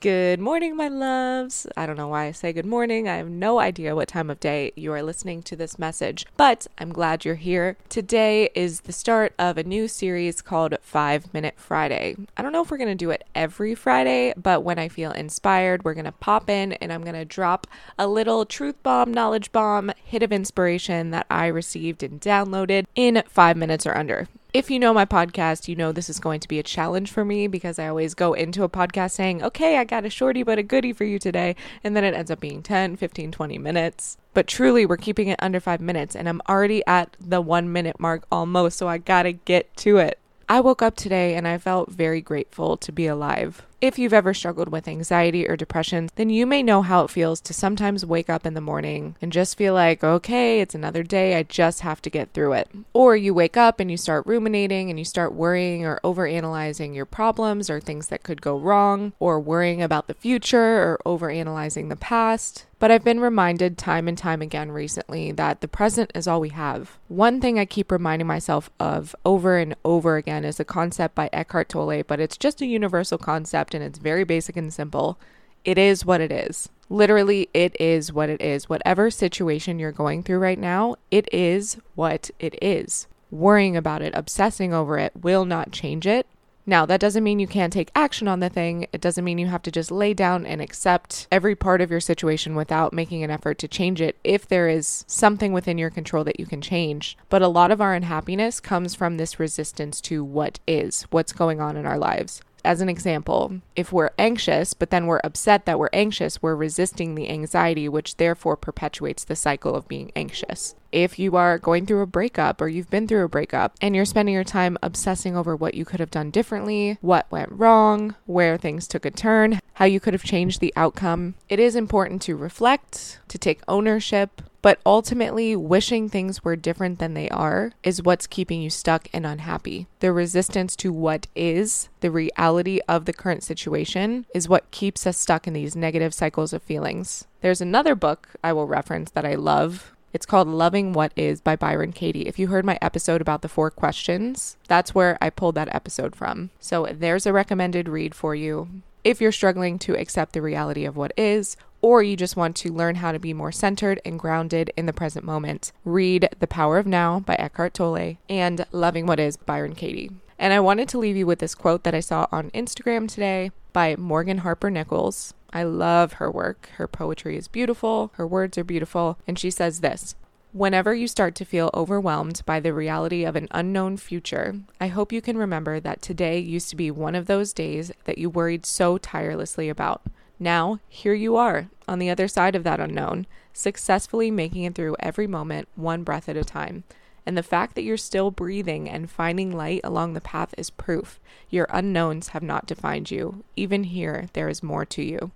Good morning, my loves. I don't know why I say good morning. I have no idea what time of day you are listening to this message, but I'm glad you're here. Today is the start of a new series called Five Minute Friday. I don't know if we're going to do it every Friday, but when I feel inspired, we're going to pop in and I'm going to drop a little truth bomb, knowledge bomb, hit of inspiration that I received and downloaded in five minutes or under. If you know my podcast, you know this is going to be a challenge for me because I always go into a podcast saying, okay, I got a shorty but a goodie for you today. And then it ends up being 10, 15, 20 minutes. But truly, we're keeping it under five minutes. And I'm already at the one minute mark almost. So I got to get to it. I woke up today and I felt very grateful to be alive. If you've ever struggled with anxiety or depression, then you may know how it feels to sometimes wake up in the morning and just feel like, okay, it's another day, I just have to get through it. Or you wake up and you start ruminating and you start worrying or overanalyzing your problems or things that could go wrong, or worrying about the future or overanalyzing the past. But I've been reminded time and time again recently that the present is all we have. One thing I keep reminding myself of over and over again is a concept by Eckhart Tolle, but it's just a universal concept and it's very basic and simple. It is what it is. Literally, it is what it is. Whatever situation you're going through right now, it is what it is. Worrying about it, obsessing over it will not change it. Now, that doesn't mean you can't take action on the thing. It doesn't mean you have to just lay down and accept every part of your situation without making an effort to change it if there is something within your control that you can change. But a lot of our unhappiness comes from this resistance to what is, what's going on in our lives. As an example, if we're anxious, but then we're upset that we're anxious, we're resisting the anxiety, which therefore perpetuates the cycle of being anxious. If you are going through a breakup or you've been through a breakup and you're spending your time obsessing over what you could have done differently, what went wrong, where things took a turn, how you could have changed the outcome, it is important to reflect, to take ownership, but ultimately, wishing things were different than they are is what's keeping you stuck and unhappy. The resistance to what is, the reality of the current situation, is what keeps us stuck in these negative cycles of feelings. There's another book I will reference that I love. It's called Loving What Is by Byron Katie. If you heard my episode about the four questions, that's where I pulled that episode from. So there's a recommended read for you if you're struggling to accept the reality of what is, or you just want to learn how to be more centered and grounded in the present moment, read The Power of Now by Eckhart Tolle and Loving What Is Byron Katie. And I wanted to leave you with this quote that I saw on Instagram today by Morgan Harper Nichols. I love her work. Her poetry is beautiful, her words are beautiful, and she says this Whenever you start to feel overwhelmed by the reality of an unknown future, I hope you can remember that today used to be one of those days that you worried so tirelessly about. Now, here you are, on the other side of that unknown, successfully making it through every moment, one breath at a time. And the fact that you're still breathing and finding light along the path is proof your unknowns have not defined you. Even here, there is more to you.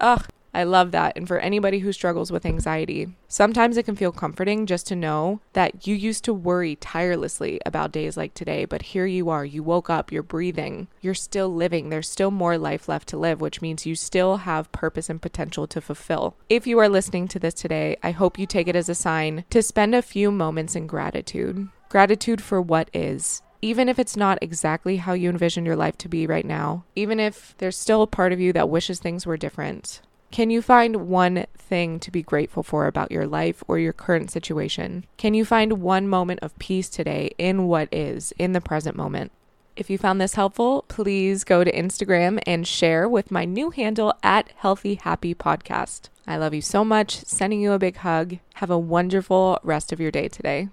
Ugh, I love that. And for anybody who struggles with anxiety, sometimes it can feel comforting just to know that you used to worry tirelessly about days like today, but here you are. You woke up, you're breathing, you're still living. There's still more life left to live, which means you still have purpose and potential to fulfill. If you are listening to this today, I hope you take it as a sign to spend a few moments in gratitude. Gratitude for what is, even if it's not exactly how you envision your life to be right now, even if there's still a part of you that wishes things were different, can you find one thing to be grateful for about your life or your current situation? Can you find one moment of peace today in what is, in the present moment? If you found this helpful, please go to Instagram and share with my new handle at Healthy Happy Podcast. I love you so much. Sending you a big hug. Have a wonderful rest of your day today.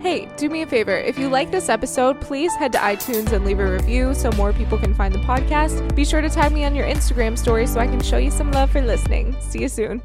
Hey, do me a favor. If you like this episode, please head to iTunes and leave a review so more people can find the podcast. Be sure to tag me on your Instagram story so I can show you some love for listening. See you soon.